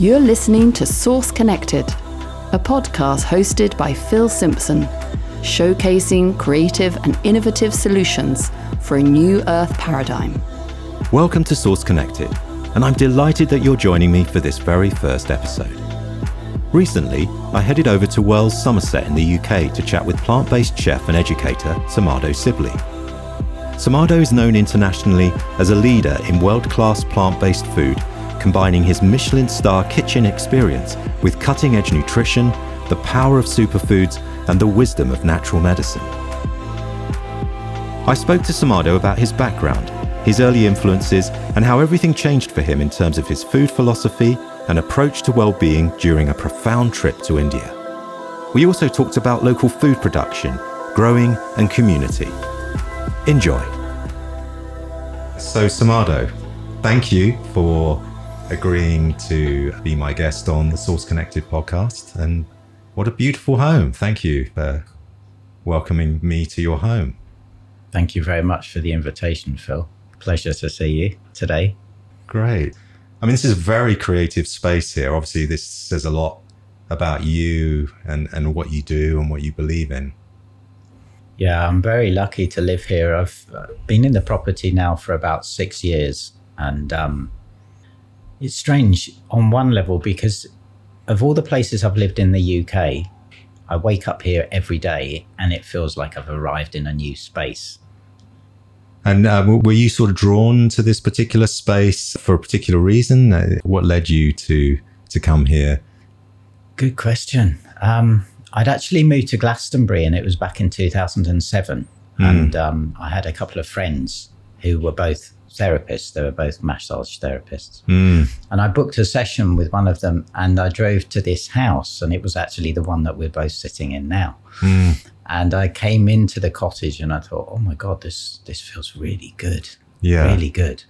You're listening to Source Connected, a podcast hosted by Phil Simpson, showcasing creative and innovative solutions for a new Earth paradigm. Welcome to Source Connected, and I'm delighted that you're joining me for this very first episode. Recently, I headed over to Wells, Somerset in the UK to chat with plant based chef and educator Sarmado Sibley. Sarmado is known internationally as a leader in world class plant based food, combining his Michelin star kitchen experience with cutting edge nutrition, the power of superfoods, and the wisdom of natural medicine. I spoke to Sarmado about his background, his early influences, and how everything changed for him in terms of his food philosophy and approach to well being during a profound trip to India. We also talked about local food production, growing, and community. Enjoy. So, Sarmado, thank you for agreeing to be my guest on the Source Connected podcast. And what a beautiful home. Thank you for welcoming me to your home. Thank you very much for the invitation, Phil. Pleasure to see you today. Great. I mean, this is a very creative space here. Obviously, this says a lot about you and, and what you do and what you believe in. Yeah, I'm very lucky to live here. I've uh, been in the property now for about six years. And um, it's strange on one level because of all the places I've lived in the UK, I wake up here every day and it feels like I've arrived in a new space. And uh, were you sort of drawn to this particular space for a particular reason? Uh, what led you to to come here? Good question. Um, I'd actually moved to Glastonbury, and it was back in 2007. Mm. And um, I had a couple of friends who were both therapists. They were both massage therapists. Mm. And I booked a session with one of them, and I drove to this house, and it was actually the one that we're both sitting in now. Mm. And I came into the cottage, and I thought, oh my god, this this feels really good. Yeah, really good.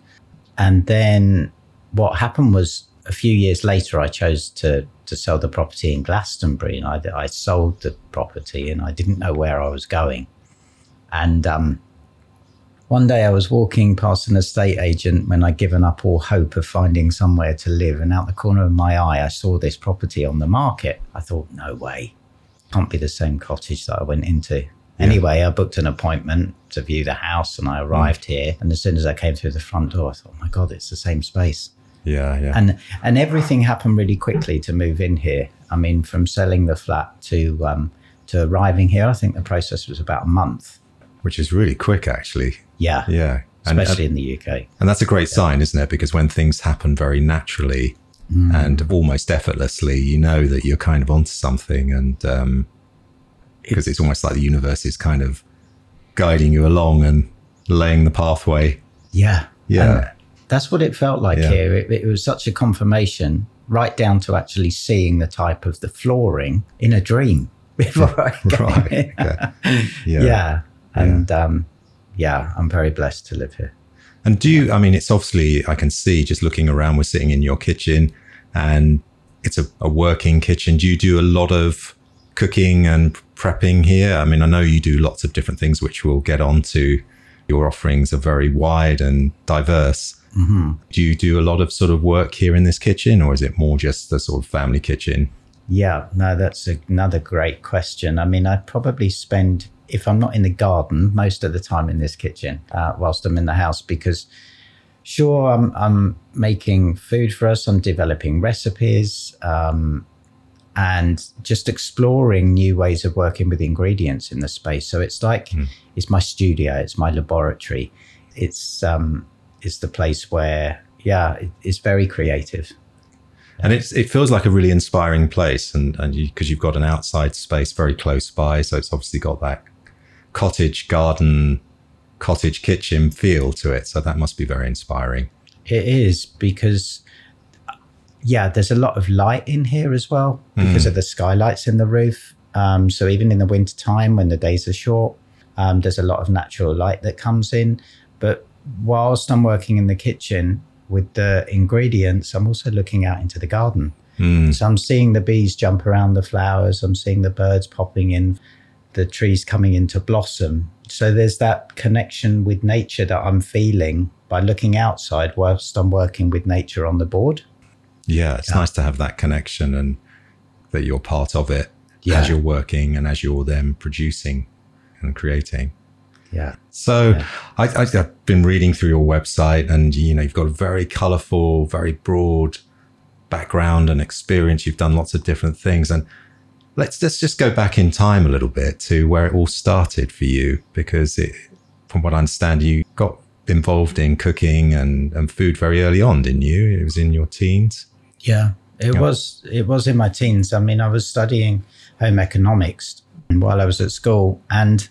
And then what happened was a few years later, I chose to to sell the property in Glastonbury, and I, I sold the property, and I didn't know where I was going. And um, one day I was walking past an estate agent when I'd given up all hope of finding somewhere to live, and out the corner of my eye, I saw this property on the market. I thought, no way, can't be the same cottage that I went into. Anyway, I booked an appointment to view the house, and I arrived mm. here. And as soon as I came through the front door, I thought, oh my god, it's the same space. Yeah, yeah. And and everything happened really quickly to move in here. I mean, from selling the flat to um, to arriving here, I think the process was about a month. Which is really quick, actually. Yeah. Yeah. Especially and, in the UK. And that's a great yeah. sign, isn't it? Because when things happen very naturally mm. and almost effortlessly, you know that you're kind of onto something. And um, because it's almost like the universe is kind of guiding you along and laying the pathway. Yeah. Yeah. And that's what it felt like yeah. here. It, it, was such a confirmation, right down to actually seeing the type of the flooring in a dream before I came right. yeah. yeah. Yeah. And um, yeah, I'm very blessed to live here. And do you, I mean, it's obviously, I can see just looking around, we're sitting in your kitchen and it's a, a working kitchen. Do you do a lot of cooking and prepping here? I mean, I know you do lots of different things, which we'll get on to. Your offerings are very wide and diverse. Mm-hmm. Do you do a lot of sort of work here in this kitchen, or is it more just the sort of family kitchen? Yeah, no, that's another great question. I mean, I probably spend, if I'm not in the garden, most of the time in this kitchen uh, whilst I'm in the house because sure, I'm, I'm making food for us, I'm developing recipes, um, and just exploring new ways of working with ingredients in the space. So it's like mm. it's my studio, it's my laboratory, it's um, is the place where, yeah, it, it's very creative. And it's, it feels like a really inspiring place. And, and because you, you've got an outside space very close by. So it's obviously got that cottage garden, cottage kitchen feel to it. So that must be very inspiring. It is because, yeah, there's a lot of light in here as well because mm. of the skylights in the roof. Um, so even in the winter time when the days are short, um, there's a lot of natural light that comes in. But whilst I'm working in the kitchen with the ingredients, I'm also looking out into the garden. Mm. So I'm seeing the bees jump around the flowers, I'm seeing the birds popping in, the trees coming into blossom. So there's that connection with nature that I'm feeling by looking outside whilst I'm working with nature on the board. Yeah, it's Yeah. nice to have that connection and that you're part of it Yeah. as you're working and as you're then producing and creating. Yeah. So Yeah. I, I, I've been reading through your website, and you know you've got a very colourful, very broad background and experience. You've done lots of different things, and let's let's just go back in time a little bit to where it all started for you, because it, from what I understand, you got involved in cooking and, and food very early on, didn't you? It was in your teens. Yeah, it Yeah. was it was in my teens. I mean, I was studying home economics while I was at school, and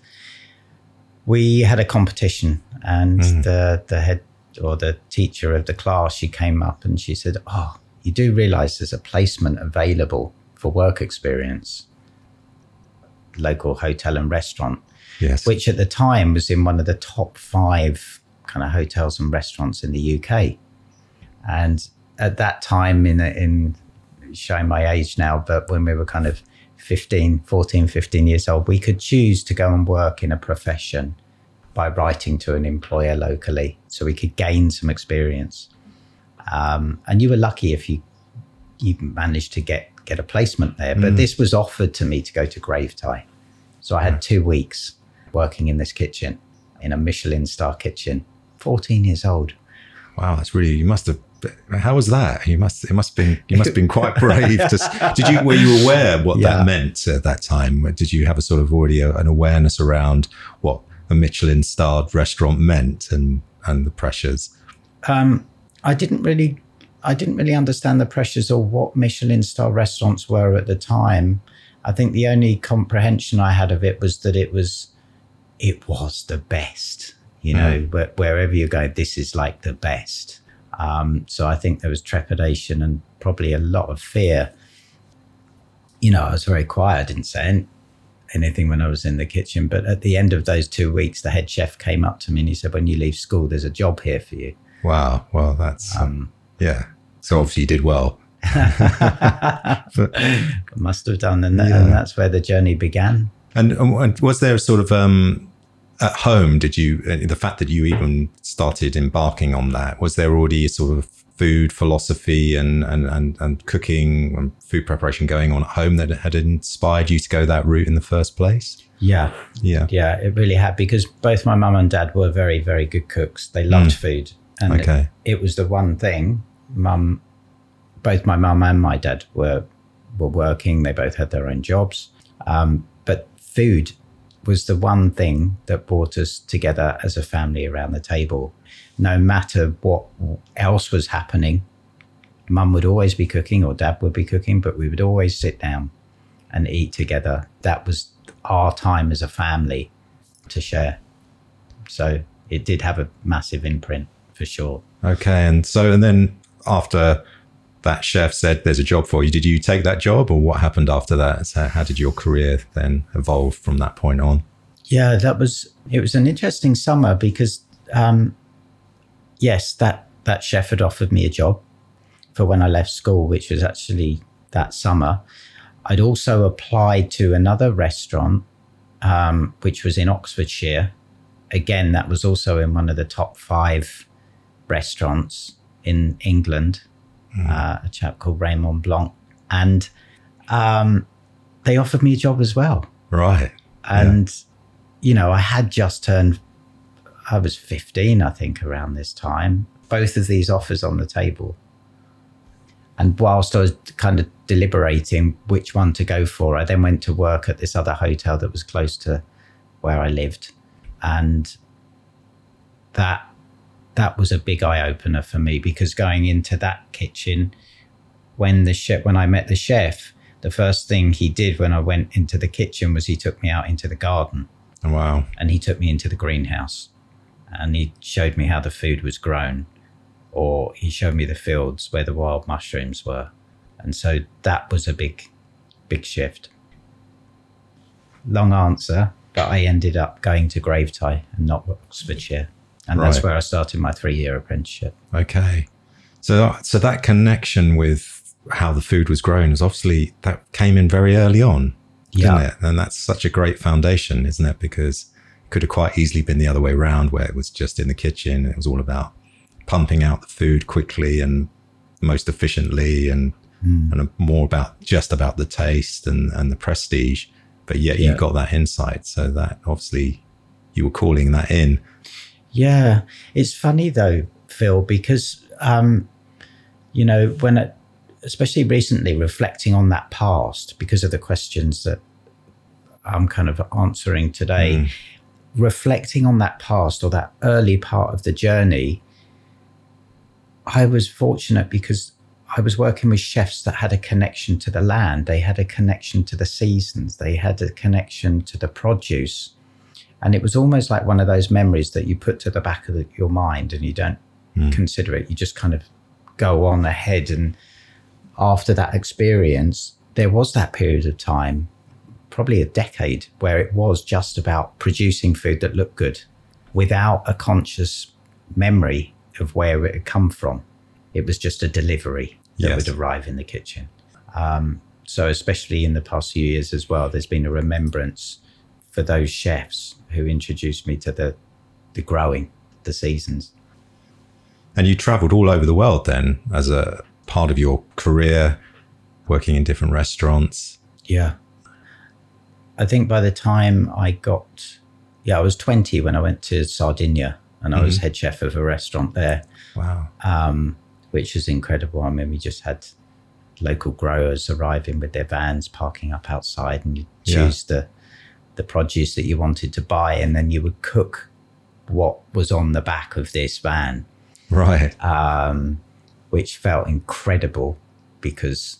we had a competition, and mm-hmm. the the head or the teacher of the class she came up and she said, "Oh, you do realise there's a placement available for work experience, local hotel and restaurant." Yes. which at the time was in one of the top five kind of hotels and restaurants in the UK. And at that time, in in showing my age now, but when we were kind of 15, 14, 15 years old, we could choose to go and work in a profession by writing to an employer locally so we could gain some experience. Um, and you were lucky if you you managed to get get a placement there. But this was offered to me to go to Gravetye. So I had two weeks working in this kitchen, in a Michelin star kitchen, 14 years old. Wow, that's really you must have. How was that? You must. It must have been. You must have been quite brave. To, did you? Were you aware what Yeah. that meant at that time? Did you have a sort of already a, an awareness around what a Michelin starred restaurant meant and and the pressures? Um, I didn't really, I didn't really understand the pressures or what Michelin star restaurants were at the time. I think the only comprehension I had of it was that it was, it was the best. You know, where, wherever you go, this is like the best. Um, so I think there was trepidation and probably a lot of fear. You know, I was very quiet. I didn't say an- anything when I was in the kitchen. But at the end of those two weeks, the head chef came up to me and he said, "When you leave school, there's a job here for you." Wow. Well, that's Um, yeah. So obviously you did well. But, must have done, and, Yeah. and that's where the journey began. and, and was there a sort of um, at home? Did you uh, the fact that you even started embarking on that? Was there already a sort of food philosophy and and and, and cooking and food preparation going on at home that had inspired you to go that route in the first place? Yeah, Yeah. yeah, it really had because both my mum and dad were very, very good cooks. They loved food, and Mm. Okay. it, it was the one thing. Mum, both my mum and my dad were were working. They both had their own jobs, um, but food was the one thing that brought us together as a family around the table. No matter what else was happening, mum would always be cooking or dad would be cooking, but we would always sit down and eat together. That was our time as a family to share. So it did have a massive imprint for sure. Okay. And so and then after that chef said there's a job for you, did you take that job or what happened after that? So how did your career then evolve from that point on? Yeah, that was it was an interesting summer because um yes, that that chef had offered me a job for when I left school, which was actually that summer. I'd also applied to another restaurant, um, which was in Oxfordshire. Again, that was also in one of the top five restaurants in England, uh, a chap called Raymond Blanc. And um, they offered me a job as well. Right. and you know i had just turned i was 15 i think around this time. Both of these offers on the table. And whilst i was kind of deliberating which one to go for i then went to work at this other hotel that was close to where i lived. And that that was a big eye opener for me because going into that kitchen when the chef when i met the chef the first thing he did when I went into the kitchen was he took me out into the garden oh, Wow. and he took me into the greenhouse and he showed me how the food was grown or he showed me the fields where the wild mushrooms were. And so that was a big, big shift. Long answer, but I ended up going to Gravetye and not Oxfordshire. And that's where I started my three year apprenticeship. Okay. So so that connection with how the food was grown is obviously that came in very early on, didn't Yeah. it? And that's such a great foundation, isn't it? Because it could have quite easily been the other way around where it was just in the kitchen. It was all about pumping out the food quickly and most efficiently and Mm. and more about just about the taste and, and the prestige. But yet you Yeah. got that insight. So that obviously you were calling that in. Yeah, it's funny though, Phil, because um, you know when, it, especially recently, reflecting on that past because of the questions that I'm kind of answering today, Mm. reflecting on that past or that early part of the journey, I was fortunate because I was working with chefs that had a connection to the land. They had a connection to the seasons. They had a connection to the produce. And it was almost like one of those memories that you put to the back of the, your mind and you don't consider it. You just kind of go on ahead. And after that experience, there was that period of time, probably a decade, where it was just about producing food that looked good without a conscious memory of where it had come from. It was just a delivery that Yes. would arrive in the kitchen. Um, so, especially in the past few years as well, there's been a remembrance for those chefs who introduced me to the the growing, the seasons. And you traveled all over the world then as a part of your career, working in different restaurants. Yeah. I think by the time I got, yeah, I was 20 when I went to Sardinia and I was head chef of a restaurant there, Wow. um, which was incredible. I mean, we just had local growers arriving with their vans, parking up outside, and you Yeah. choose the the produce that you wanted to buy, and then you would cook what was on the back of this van. Right. um, which felt incredible because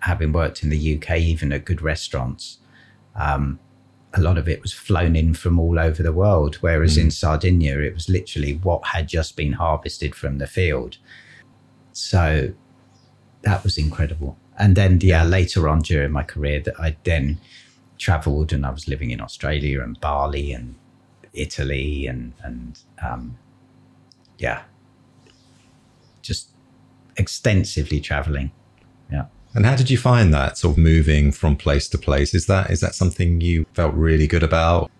having worked in the UK, even at good restaurants, um, a lot of it was flown in from all over the world. Whereas in Sardinia, it was literally what had just been harvested from the field. So that was incredible. And then, yeah, later on during my career, that I then traveled and I was living in Australia and Bali and Italy and and um, yeah, just extensively traveling. Yeah. And how did you find that sort of moving from place to place? Is that is that something you felt really good about?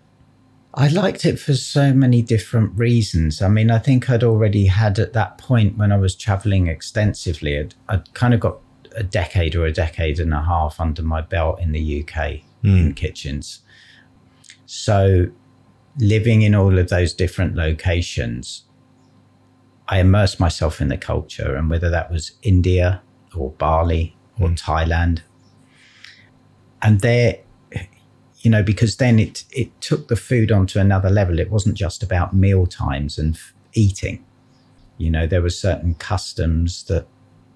I liked it for so many different reasons. I mean, I think I'd already had at that point when I was traveling extensively, I'd, I'd kind of got a decade or a decade and a half under my belt in the UK in hmm. kitchens. So, living in all of those different locations, I immersed myself in the culture, and whether that was India or Bali or hmm. Thailand, and there you know, because then it it took the food onto another level. It wasn't just about meal times and f- eating. You know, there were certain customs that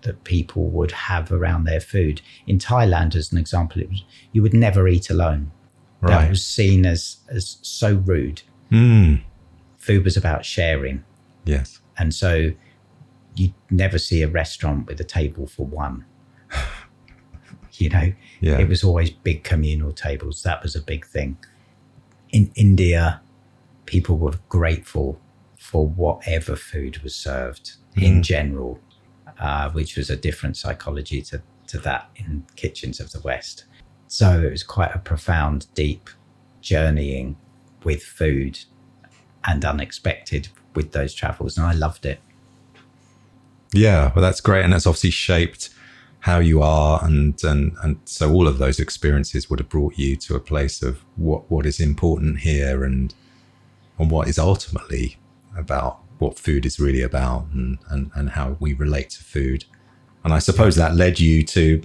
that people would have around their food. In Thailand, as an example, it was you would never eat alone. That was seen as as so rude. Mm. Food was about sharing, Yes. and so you'd never see a restaurant with a table for one. you know, Yeah. it was always big communal tables. That was a big thing. In India, people were grateful for whatever food was served in general, uh, which was a different psychology to, to that in kitchens of the West. So it was quite a profound, deep journeying with food and unexpected with those travels. And I loved it. Yeah, well, that's great, and that's obviously shaped how you are, and and and so all of those experiences would have brought you to a place of what what is important here, and and what is ultimately about what food is really about, and and and how we relate to food, and I suppose that led you to.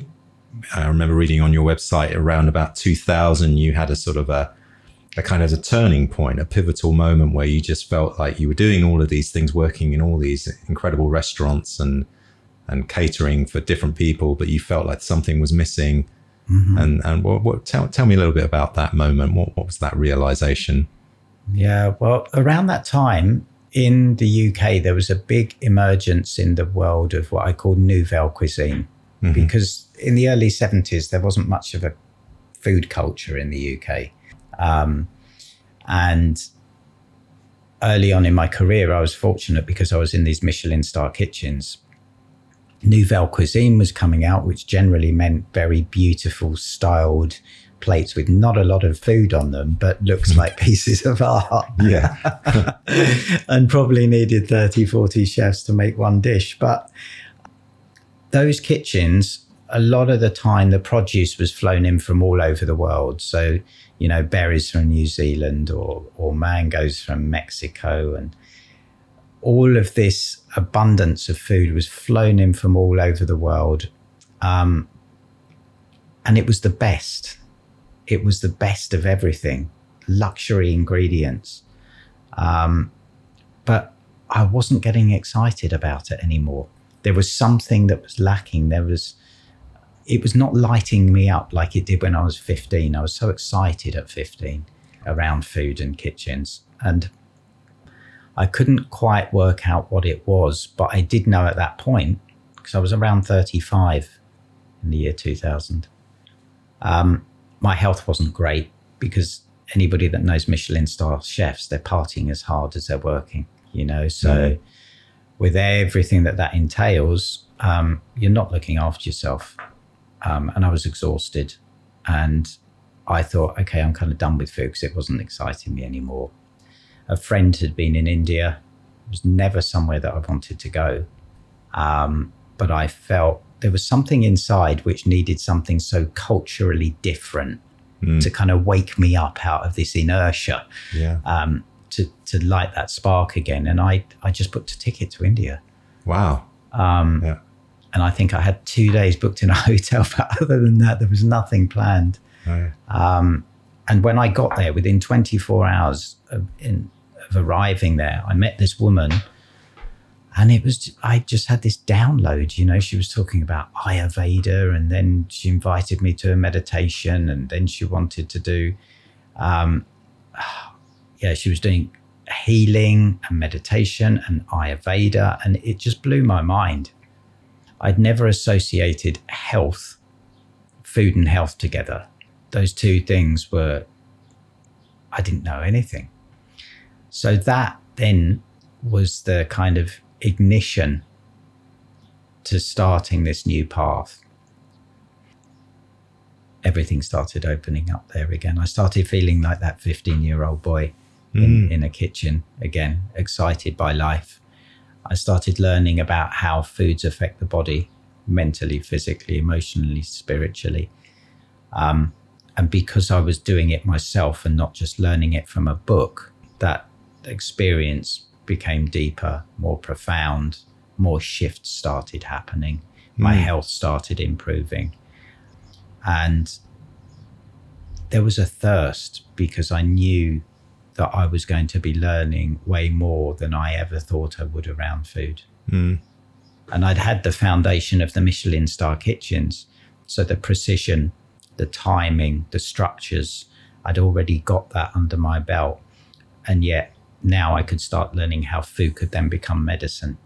I remember reading on your website around about 2000, you had a sort of a a kind of a turning point, a pivotal moment where you just felt like you were doing all of these things, working in all these incredible restaurants and and catering for different people, but you felt like something was missing. Mm-hmm. And and what, what tell tell me a little bit about that moment. What what was that realization? Yeah, well, around that time in the UK, there was a big emergence in the world of what I call nouvelle cuisine. Because in the early 70s, there wasn't much of a food culture in the UK. Um, and early on in my career, I was fortunate because I was in these Michelin star kitchens. Nouvelle cuisine was coming out, which generally meant very beautiful, styled plates with not a lot of food on them, but looks like pieces of art Yeah, and probably needed 30, 40 chefs to make one dish. But those kitchens, a lot of the time, the produce was flown in from all over the world. So, you know, berries from New Zealand or, or mangoes from Mexico. And all of this abundance of food was flown in from all over the world. Um, and it was the best. It was the best of everything, luxury ingredients. Um, but I wasn't getting excited about it anymore. There was something that was lacking. There was, it was not lighting me up like it did when I was 15. I was so excited at 15 around food and kitchens. And I couldn't quite work out what it was, but I did know at that point, because I was around 35 in the year 2000. Um, my health wasn't great because anybody that knows Michelin star chefs, they're partying as hard as they're working, you know. So, mm. with everything that that entails, um, you're not looking after yourself. Um, and I was exhausted. And I thought, okay, I'm kind of done with food because it wasn't exciting me anymore. A friend had been in India. It was never somewhere that I wanted to go. Um, but I felt there was something inside which needed something so culturally different mm. to kind of wake me up out of this inertia. Yeah. Um, to, to light that spark again. And I, I just booked a ticket to India. Wow. Um, yeah. And I think I had two days booked in a hotel, but other than that, there was nothing planned. Oh, um, and when I got there, within 24 hours of, in, of arriving there, I met this woman and it was i just had this download you know she was talking about ayurveda and then she invited me to a meditation and then she wanted to do um, yeah she was doing healing and meditation and ayurveda and it just blew my mind. I'd never associated health food and health together. Those two things were i didn't know anything. So that then was the kind of ignition to starting this new path. Everything started opening up there again. I started feeling like that 15 year old boy in, mm. in a kitchen again, excited by life. I started learning about how foods affect the body mentally, physically, emotionally, spiritually. Um, and because I was doing it myself and not just learning it from a book, that experience became deeper, more profound, more shifts started happening. My mm. health started improving. And there was a thirst because I knew that I was going to be learning way more than I ever thought I would around food. Mm. And I'd had the foundation of the Michelin star kitchens. So the precision, the timing, the structures, I'd already got that under my belt. And yet now I could start learning how food could then become medicine.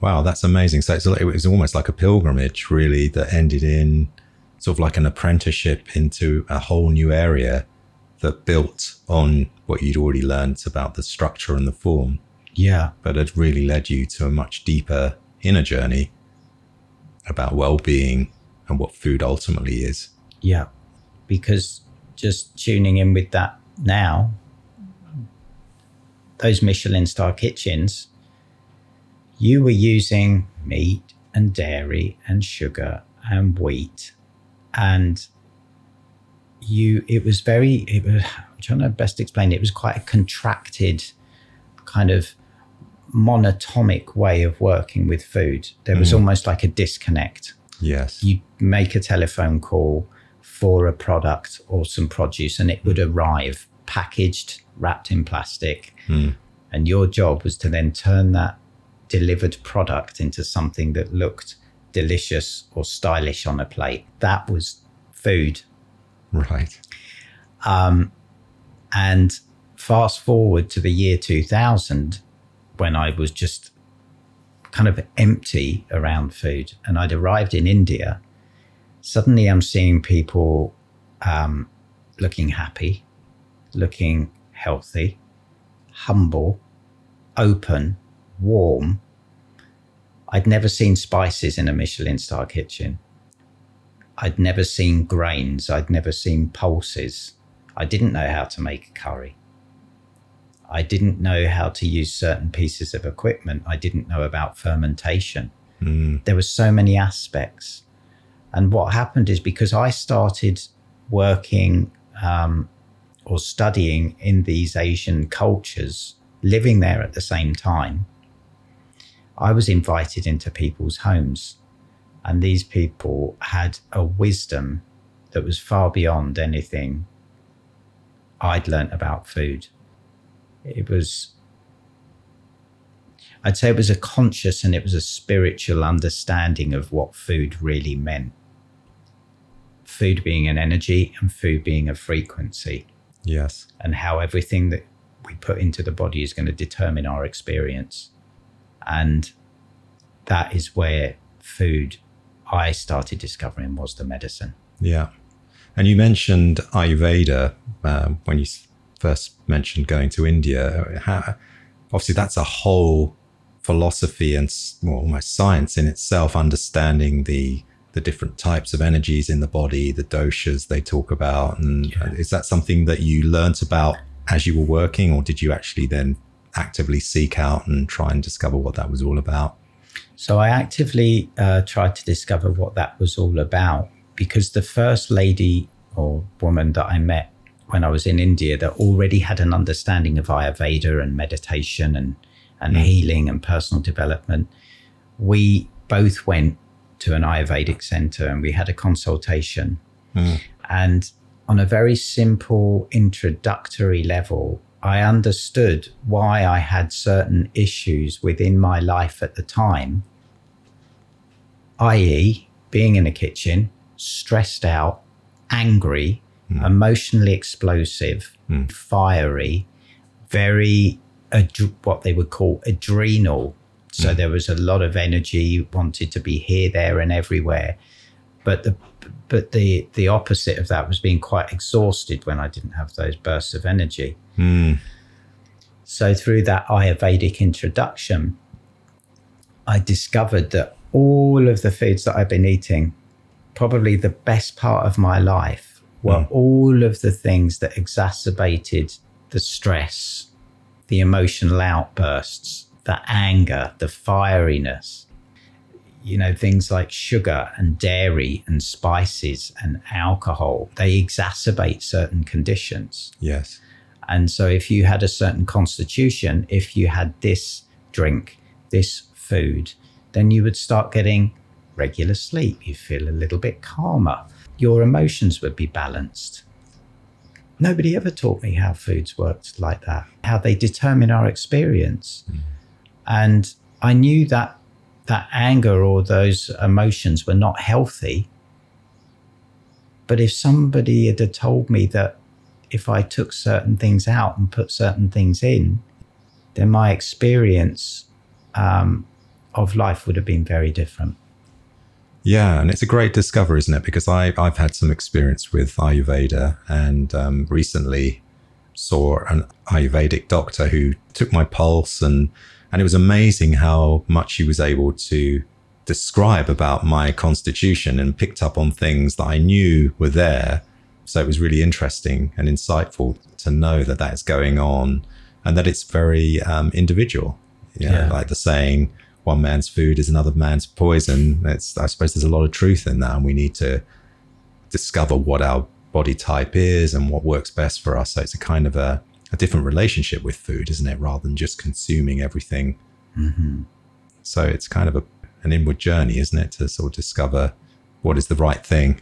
Wow, that's amazing. So it was almost like a pilgrimage, really, that ended in sort of like an apprenticeship into a whole new area that built on what you'd already learned about the structure and the form. Yeah. But it really led you to a much deeper inner journey about well being and what food ultimately is. Yeah. Because just tuning in with that now those Michelin star kitchens, you were using meat and dairy and sugar and wheat. And you, it was very, it was, I'm trying to best explain it, it was quite a contracted kind of monatomic way of working with food. There was mm. almost like a disconnect. Yes. You make a telephone call for a product or some produce and it would arrive packaged, wrapped in plastic. Mm. And your job was to then turn that delivered product into something that looked delicious or stylish on a plate. That was food. Right. Um, and fast forward to the year 2000, when I was just kind of empty around food and I'd arrived in India, suddenly I'm seeing people um, looking happy, looking healthy, humble, open, warm. I'd never seen spices in a Michelin star kitchen. I'd never seen grains. I'd never seen pulses. I didn't know how to make a curry. I didn't know how to use certain pieces of equipment. I didn't know about fermentation. There were so many aspects. And what happened is because I started working um, or studying in these Asian cultures, living there at the same time, I was invited into people's homes. And these people had a wisdom that was far beyond anything I'd learnt about food. It was, I'd say it was a conscious and it was a spiritual understanding of what food really meant. Food being an energy and food being a frequency, Yes. and how everything that we put into the body is going to determine our experience. And that is where food I started discovering was the medicine. Yeah. And you mentioned Ayurveda um, when you first mentioned going to India. How, obviously, that's a whole philosophy and well, almost science in itself, understanding the the different types of energies in the body, the doshas they talk about. And uh, is that something that you learnt about as you were working, or did you actually then actively seek out and try and discover what that was all about? So I actively uh, tried to discover what that was all about because the first lady or woman that I met when I was in India that already had an understanding of Ayurveda and meditation and, and healing and personal development, we both went to an Ayurvedic center and we had a consultation. Hmm. And on a very simple introductory level, I understood why I had certain issues within my life at the time, i.e., being in a kitchen, stressed out, angry, hmm. emotionally explosive, hmm. fiery, very ad- what they would call adrenal. So there was a lot of energy, wanted to be here, there, and everywhere. But the but the the opposite of that was being quite exhausted when I didn't have those bursts of energy. Hmm. So through that Ayurvedic introduction, I discovered that all of the foods that I've been eating, probably the best part of my life, were hmm. all of the things that exacerbated the stress, the emotional outbursts, the anger, the fieriness. You know, things like sugar and dairy and spices and alcohol, they exacerbate certain conditions. Yes. And so, if you had a certain constitution, if you had this drink, this food, then you would start getting regular sleep. You feel a little bit calmer. Your emotions would be balanced. Nobody ever taught me how foods worked like that, how they determine our experience. Mm. And I knew that that anger or those emotions were not healthy. But if somebody had told me that if I took certain things out and put certain things in, then my experience um, of life would have been very different. Yeah, and it's a great discovery, isn't it? Because I, I've had some experience with Ayurveda and um, recently saw an Ayurvedic doctor who took my pulse and and it was amazing how much he was able to describe about my constitution and picked up on things that I knew were there. So it was really interesting and insightful to know that that is going on and that it's very um, individual. You know, Yeah. like the saying, one man's food is another man's poison. It's, I suppose there's a lot of truth in that, and we need to discover what our body type is and what works best for us. So it's a kind of a, a different relationship with food, isn't it? Rather than just consuming everything. So it's kind of a, an inward journey, isn't it? To sort of discover what is the right thing.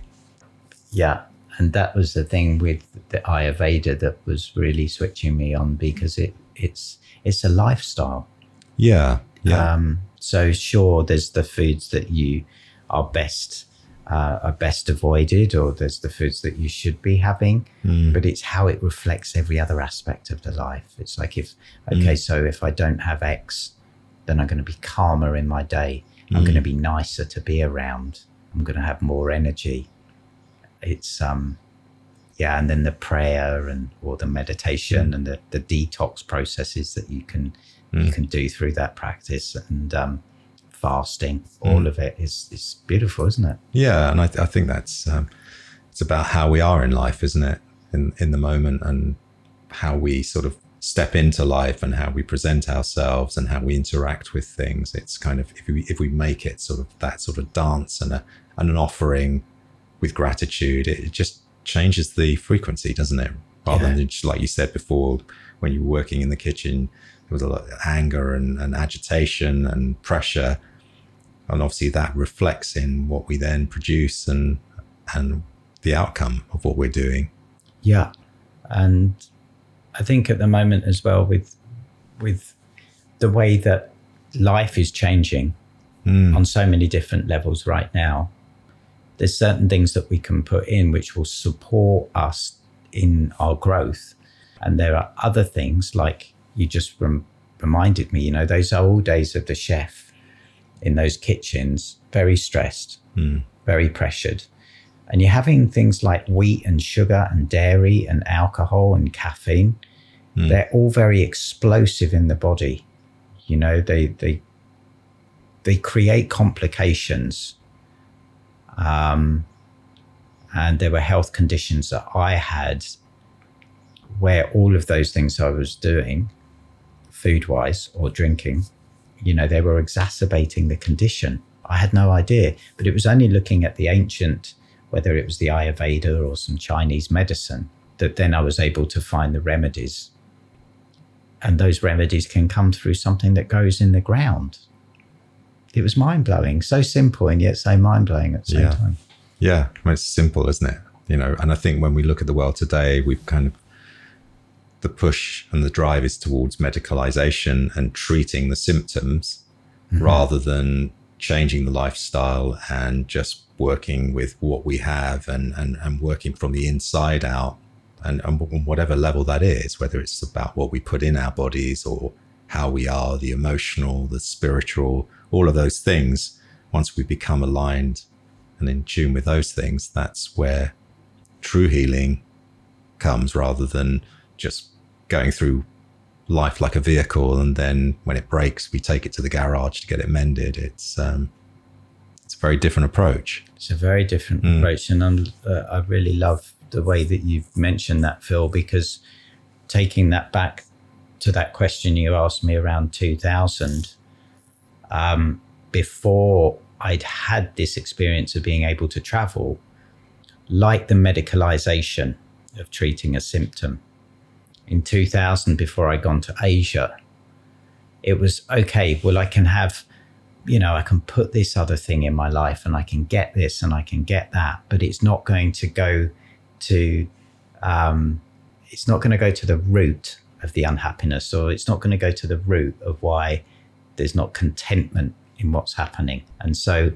Yeah. And that was the thing with the Ayurveda that was really switching me on because it it's it's a lifestyle. Yeah. Yeah. Um, so sure, there's the foods that you are best uh, are best avoided, or there's the foods that you should be having, but it's how it reflects every other aspect of the life. It's like if okay, so if I don't have X, then I'm going to be calmer in my day. I'm going to be nicer to be around. I'm going to have more energy. It's um, yeah, and then the prayer and or the meditation and the, the detox processes that you can you can do through that practice and um, fasting. All of it is is beautiful, isn't it? Yeah, and I, I think that's um, it's about how we are in life, isn't it? In in the moment and how we sort of step into life and how we present ourselves and how we interact with things. It's kind of if we if we make it sort of that sort of dance and a and an offering with gratitude, it just changes the frequency, doesn't it? Rather yeah. than just like you said before, when you were working in the kitchen, there was a lot of anger and, and agitation and pressure. And obviously that reflects in what we then produce and and the outcome of what we're doing. Yeah. And I think at the moment as well with with the way that life is changing mm. on so many different levels right now, there's certain things that we can put in which will support us in our growth. And there are other things like you just rem- reminded me, you know, those old days of the chef in those kitchens, very stressed, mm. very pressured. And you're having things like wheat and sugar and dairy and alcohol and caffeine. Mm. They're all very explosive in the body. You know, they they they create complications. Um, and there were health conditions that I had where all of those things I was doing, food wise or drinking, you know, they were exacerbating the condition. I had no idea, but it was only looking at the ancient whether it was the Ayurveda or some Chinese medicine, that then I was able to find the remedies. And those remedies can come through something that goes in the ground. It was mind blowing, so simple and yet so mind blowing at the same yeah. time. Yeah, it's simple, isn't it? You know, and I think when we look at the world today, we've kind of the push and the drive is towards medicalization and treating the symptoms mm-hmm. rather than changing the lifestyle and just working with what we have and, and, and working from the inside out and, and whatever level that is, whether it's about what we put in our bodies or how we are, the emotional, the spiritual, all of those things. Once we become aligned and in tune with those things, that's where true healing comes rather than just going through life like a vehicle and then when it breaks we take it to the garage to get it mended it's um it's a very different approach it's a very different mm. approach and I'm, uh, i really love the way that you've mentioned that phil because taking that back to that question you asked me around 2000 um, before i'd had this experience of being able to travel like the medicalization of treating a symptom in 2000 before I'd gone to Asia, it was okay. Well, I can have, you know, I can put this other thing in my life, and I can get this, and I can get that, but it's not going to go to, um, it's not going to go to the root of the unhappiness, or it's not going to go to the root of why there's not contentment in what's happening. And so,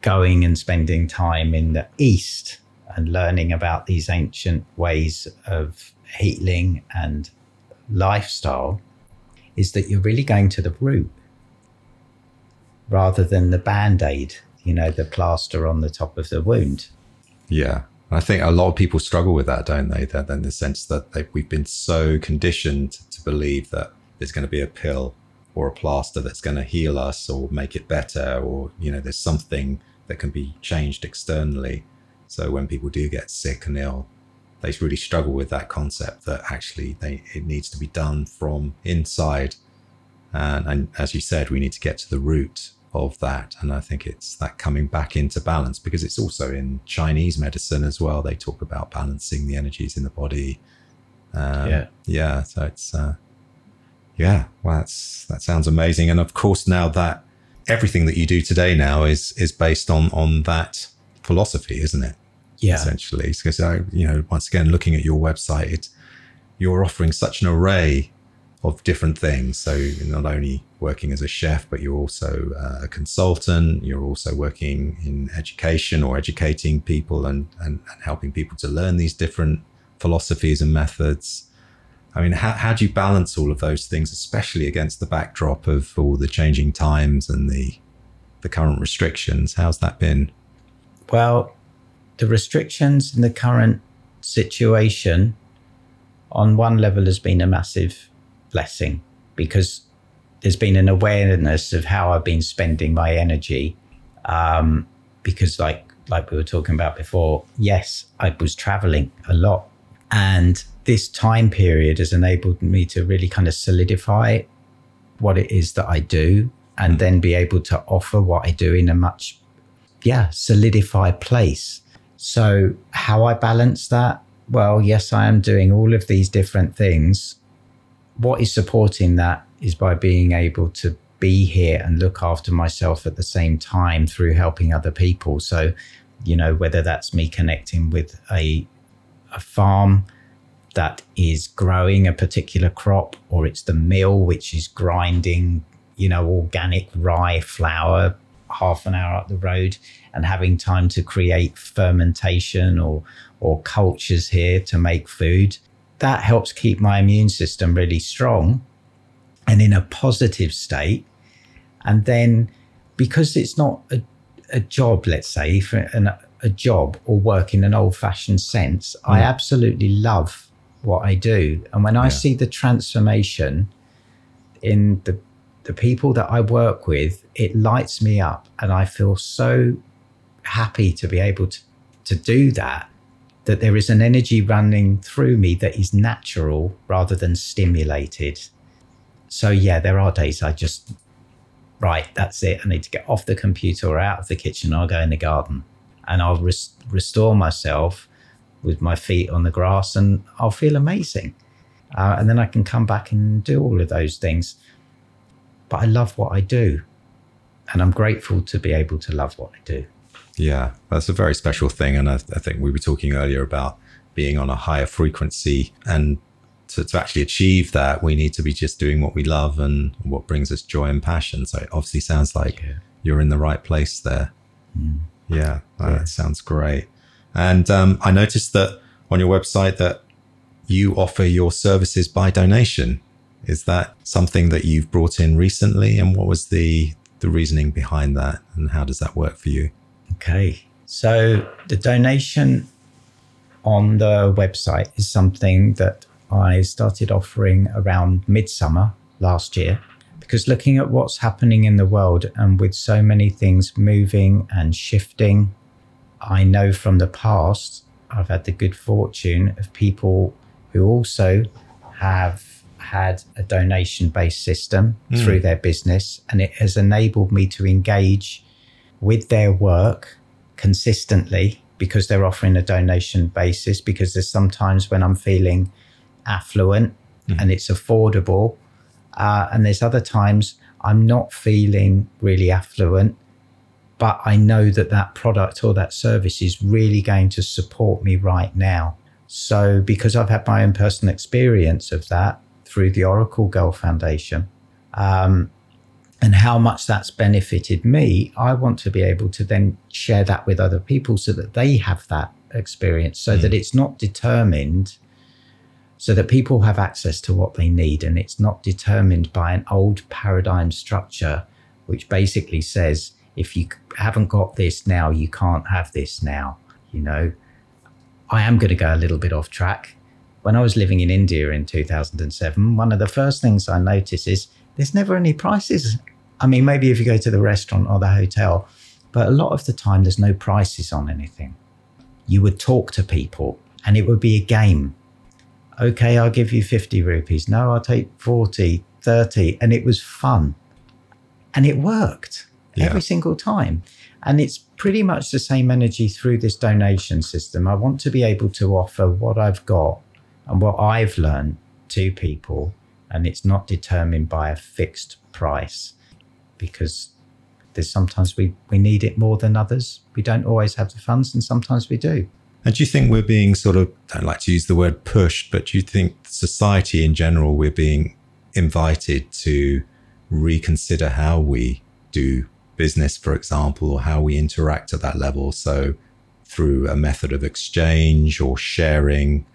going and spending time in the East and learning about these ancient ways of healing and lifestyle is that you're really going to the root rather than the band aid, you know, the plaster on the top of the wound. Yeah. I think a lot of people struggle with that, don't they? That in the sense that we've been so conditioned to believe that there's going to be a pill or a plaster that's going to heal us or make it better, or you know, there's something that can be changed externally. So when people do get sick and ill, they really struggle with that concept that actually they it needs to be done from inside. And, and as you said, we need to get to the root of that. And I think it's that coming back into balance because it's also in Chinese medicine as well. They talk about balancing the energies in the body. Um, yeah. Yeah. So it's, uh, yeah, well, that's, that sounds amazing. And of course, now that everything that you do today now is, is based on, on that philosophy, isn't it? Yeah. essentially. Because I, you know, once again, looking at your website, it, you're offering such an array of different things. So not only working as a chef, but you're also uh, a consultant. You're also working in education or educating people and, and, and helping people to learn these different philosophies and methods. I mean, how, how do you balance all of those things, especially against the backdrop of all the changing times and the the current restrictions? How's that been? Well, the restrictions in the current situation on one level has been a massive blessing because there's been an awareness of how I've been spending my energy. Um, because like like we were talking about before, yes, I was traveling a lot and this time period has enabled me to really kind of solidify what it is that I do and then be able to offer what I do in a much, yeah, solidified place. So, how I balance that? Well, yes, I am doing all of these different things. What is supporting that is by being able to be here and look after myself at the same time through helping other people. So, you know, whether that's me connecting with a, a farm that is growing a particular crop, or it's the mill which is grinding, you know, organic rye flour half an hour up the road and having time to create fermentation or or cultures here to make food. That helps keep my immune system really strong and in a positive state. And then because it's not a, a job, let's say, for an, a job or work in an old fashioned sense, mm. I absolutely love what I do. And when I see the transformation in the the people that I work with, it lights me up and I feel so happy to be able to, to do that. That there is an energy running through me that is natural rather than stimulated. So, yeah, there are days I just, right, that's it. I need to get off the computer or out of the kitchen. I'll go in the garden and I'll res- restore myself with my feet on the grass and I'll feel amazing. Uh, and then I can come back and do all of those things. But I love what I do. And I'm grateful to be able to love what I do. Yeah, that's a very special thing. And I, I think we were talking earlier about being on a higher frequency. And to, to actually achieve that, we need to be just doing what we love and what brings us joy and passion. So it obviously sounds like yeah. you're in the right place there. Mm. Yeah, that yeah. sounds great. And um, I noticed that on your website that you offer your services by donation. Is that something that you've brought in recently? And what was the the reasoning behind that? And how does that work for you? Okay. So the donation on the website is something that I started offering around midsummer last year because looking at what's happening in the world and with so many things moving and shifting I know from the past, I've had the good fortune of people who also have had a donation based system mm. through their business, and it has enabled me to engage with their work consistently because they're offering a donation basis. Because there's sometimes when I'm feeling affluent mm. and it's affordable, uh, and there's other times I'm not feeling really affluent but I know that that product or that service is really going to support me right now. So, because I've had my own personal experience of that through the Oracle Girl Foundation, um, and how much that's benefited me, I want to be able to then share that with other people so that they have that experience, so mm. that it's not determined, so that people have access to what they need, and it's not determined by an old paradigm structure, which basically says if you haven't got this now, you can't have this now. You know, I am going to go a little bit off track. When I was living in India in 2007, one of the first things I noticed is there's never any prices. I mean, maybe if you go to the restaurant or the hotel, but a lot of the time there's no prices on anything. You would talk to people and it would be a game. Okay, I'll give you 50 rupees. No, I'll take 40, 30. And it was fun. And it worked yeah. every single time. And it's pretty much the same energy through this donation system. I want to be able to offer what I've got and what I've learned to people, and it's not determined by a fixed price because there's sometimes we, we need it more than others. We don't always have the funds, and sometimes we do. And do you think we're being sort of, I don't like to use the word pushed, but do you think society in general, we're being invited to reconsider how we do business, for example, or how we interact at that level. So through a method of exchange or sharing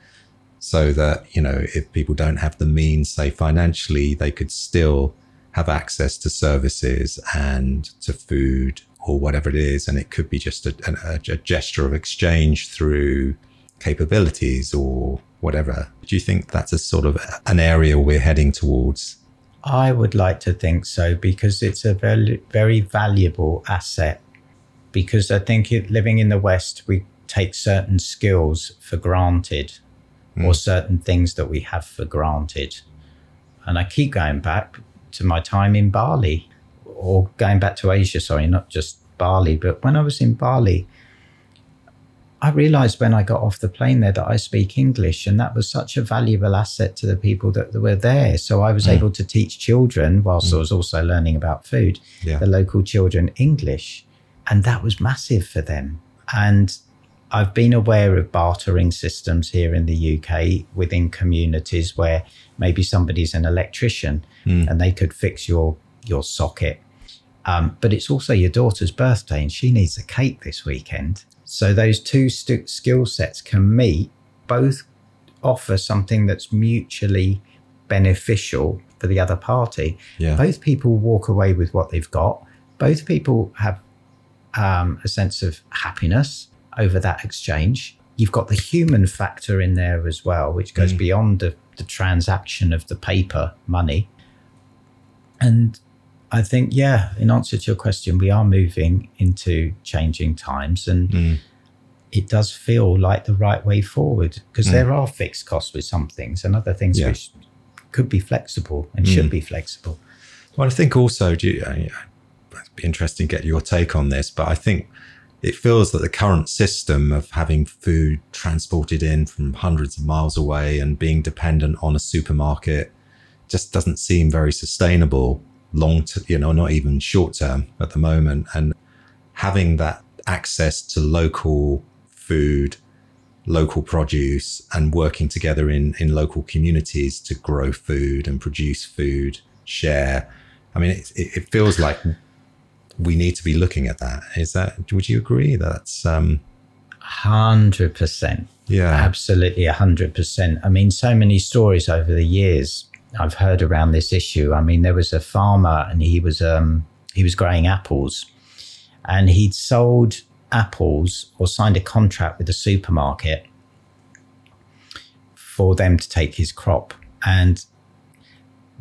so that, you know, if people don't have the means, say financially, they could still have access to services and to food or whatever it is. And it could be just a, a, a gesture of exchange through capabilities or whatever. Do you think that's a sort of an area we're heading towards? I would like to think so because it's a very, very valuable asset. Because I think it, living in the West, we take certain skills for granted. Or certain things that we have for granted. And I keep going back to my time in Bali or going back to Asia, sorry, not just Bali, but when I was in Bali, I realized when I got off the plane there that I speak English, and that was such a valuable asset to the people that, that were there. So I was Mm. able to teach children, whilst I was also learning about food, Yeah. the local children English. And that was massive for them. And I've been aware of bartering systems here in the UK within communities where maybe somebody's an electrician and they could fix your your socket. Um, but it's also your daughter's birthday and she needs a cake this weekend. So those two st- skill sets can meet, both offer something that's mutually beneficial for the other party. Yeah. Both people walk away with what they've got. Both people have um, a sense of happiness over that exchange. You've got the human factor in there as well, which goes mm. beyond the, the transaction of the paper money. And I think, yeah, in answer to your question, we are moving into changing times and mm. it does feel like the right way forward because mm. there are fixed costs with some things and other things Yeah. which could be flexible and should be flexible. Well, I think also, do you, I, it'd be interesting to get your take on this, but I think it feels that the current system of having food transported in from hundreds of miles away and being dependent on a supermarket just doesn't seem very sustainable long to, you know, not even short term at the moment. And having that access to local food, local produce and working together in, in local communities to grow food and produce food, share. I mean, it it feels like we need to be looking at that. Is that, would you agree? That's, um, Hundred percent. yeah. Absolutely, hundred percent. I mean, so many stories over the years I've heard around this issue. I mean, there was a farmer and he was um, he was growing apples, and he'd sold apples or signed a contract with a supermarket for them to take his crop. And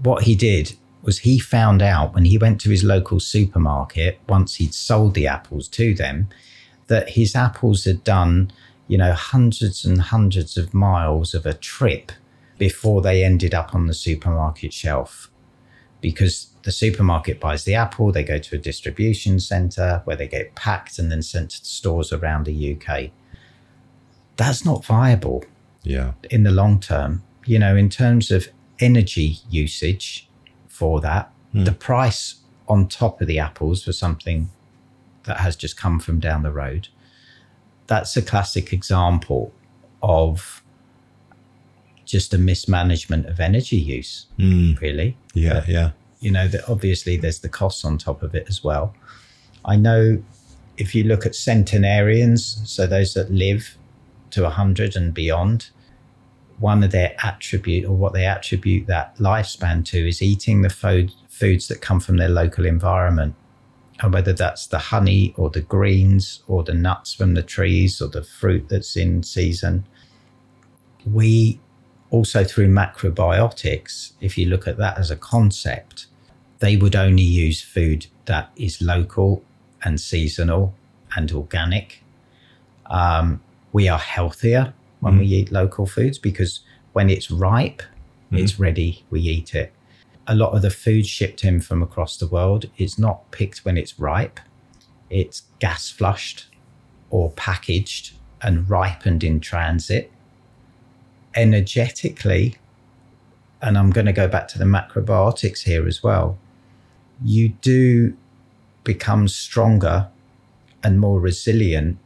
what he did was he found out when he went to his local supermarket once he'd sold the apples to them that his apples had done, you know, hundreds and hundreds of miles of a trip before they ended up on the supermarket shelf. Because the supermarket buys the apple, they go to a distribution center where they get packed and then sent to stores around the UK. That's not viable Yeah. in the long term. You know, in terms of energy usage for that, the price on top of the apples for something that has just come from down the road. That's a classic example of just a mismanagement of energy use, Mm, really. yeah. Yeah. You know, that obviously there's the costs on top of it as well. I know if you look at centenarians, so those that live to 100 and beyond, one of their attribute or what they attribute that lifespan to is eating the food, foods that come from their local environment. And whether that's the honey or the greens or the nuts from the trees or the fruit that's in season. We also, through macrobiotics, if you look at that as a concept, they would only use food that is local and seasonal and organic. Um, we are healthier when we mm-hmm. eat local foods because when it's ripe, mm-hmm. it's ready, we eat it. A lot of the food shipped in from across the world is not picked when it's ripe, it's gas flushed or packaged and ripened in transit. Energetically, and I'm going to go back to the macrobiotics here as well, you do become stronger and more resilient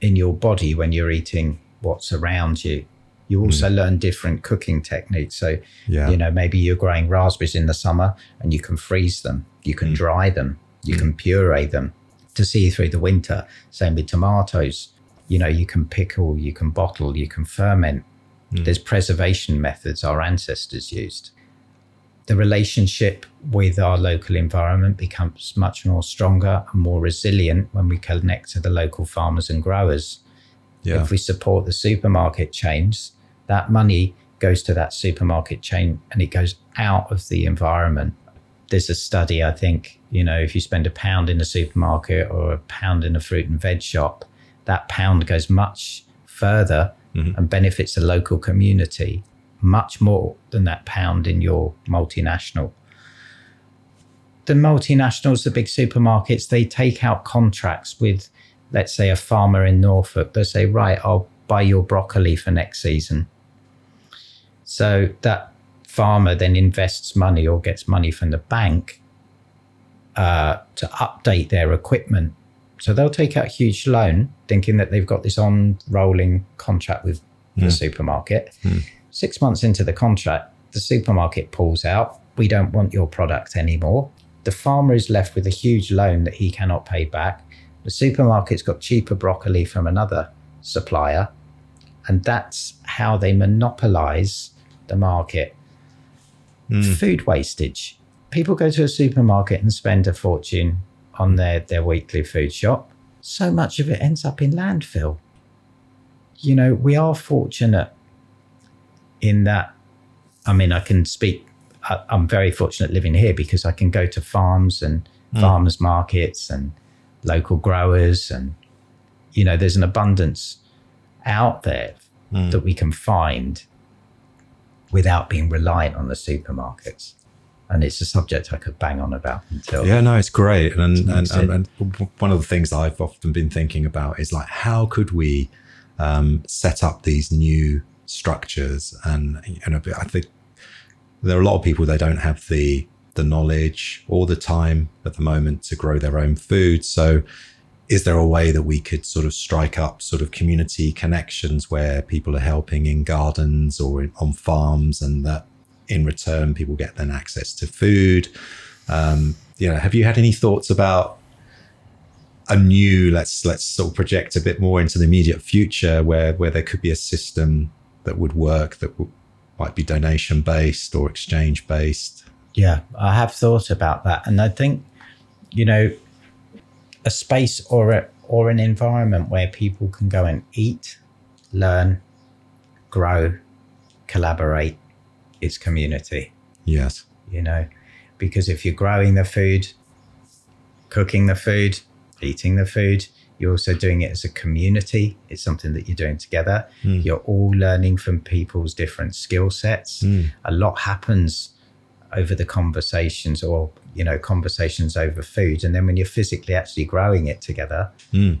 in your body when you're eating what's around you. You also hmm. learn different cooking techniques. So, Yeah. you know, maybe you're growing raspberries in the summer and you can freeze them, you can hmm. dry them, you hmm. can puree them to see through the winter. Same with tomatoes. You know, you can pickle, you can bottle, you can ferment. There's preservation methods our ancestors used. The relationship with our local environment becomes much more stronger and more resilient when we connect to the local farmers and growers. Yeah. If we support the supermarket chains, that money goes to that supermarket chain and it goes out of the environment. There's a study, I think, you know, if you spend a pound in a supermarket or a pound in a fruit and veg shop, that pound goes much further mm-hmm. and benefits the local community much more than that pound in your multinational. The multinationals, the big supermarkets, they take out contracts with, let's say, a farmer in Norfolk. they'll say, right, I'll buy your broccoli for next season. So that farmer then invests money or gets money from the bank uh, to update their equipment. So they'll take out a huge loan, thinking that they've got this on rolling contract with the supermarket. Six months into the contract, the supermarket pulls out. We don't want your product anymore. The farmer is left with a huge loan that he cannot pay back. The supermarket's got cheaper broccoli from another supplier. And that's how they monopolize the market. Hmm. Food wastage. People go to a supermarket and spend a fortune on hmm. their, their weekly food shop. So much of it ends up in landfill. You know, we are fortunate in that. I mean, I can speak, I, I'm very fortunate living here because I can go to farms and hmm. farmers markets and local growers. And, you know, there's an abundance out there that we can find without being reliant on the supermarkets. And it's a subject I could bang on about until. Yeah, no, it's great. And and, and, and one of the things that I've often been thinking about is like, how could we um, set up these new structures? And you know, I think there are a lot of people they don't have the the knowledge or the time at the moment to grow their own food. So, is there a way that we could sort of strike up sort of community connections where people are helping in gardens or on farms, and that in return people get then access to food? Um, you know, have you had any thoughts about a new let's let's sort of project a bit more into the immediate future where where there could be a system that would work that w- might be donation based or exchange based? Yeah, I have thought about that, and I think you know a space or a or an environment where people can go and eat, learn, grow, collaborate. It's community, Yes. you know, because if you're growing the food, cooking the food, eating the food, you're also doing it as a community. It's something that you're doing together. Hmm. You're all learning from people's different skill sets. Hmm. A lot happens over the conversations or you know conversations over food. And then when you're physically actually growing it together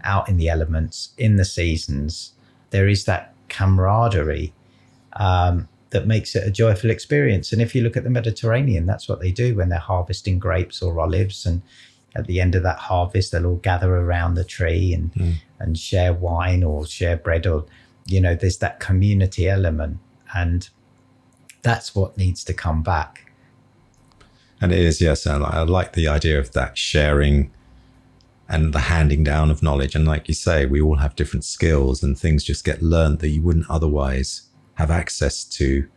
out in the elements in the seasons there is that camaraderie um, that makes it a joyful experience. And if you look at the mediterranean that's what they do when they're harvesting grapes or olives. And at the end of that harvest they'll all gather around the tree and and share wine or share bread or you know there's that community element. And that's what needs to come back And it is, yes. And I like the idea of that sharing and the handing down of knowledge. And like you say, we all have different skills and things just get learned that you wouldn't otherwise have access to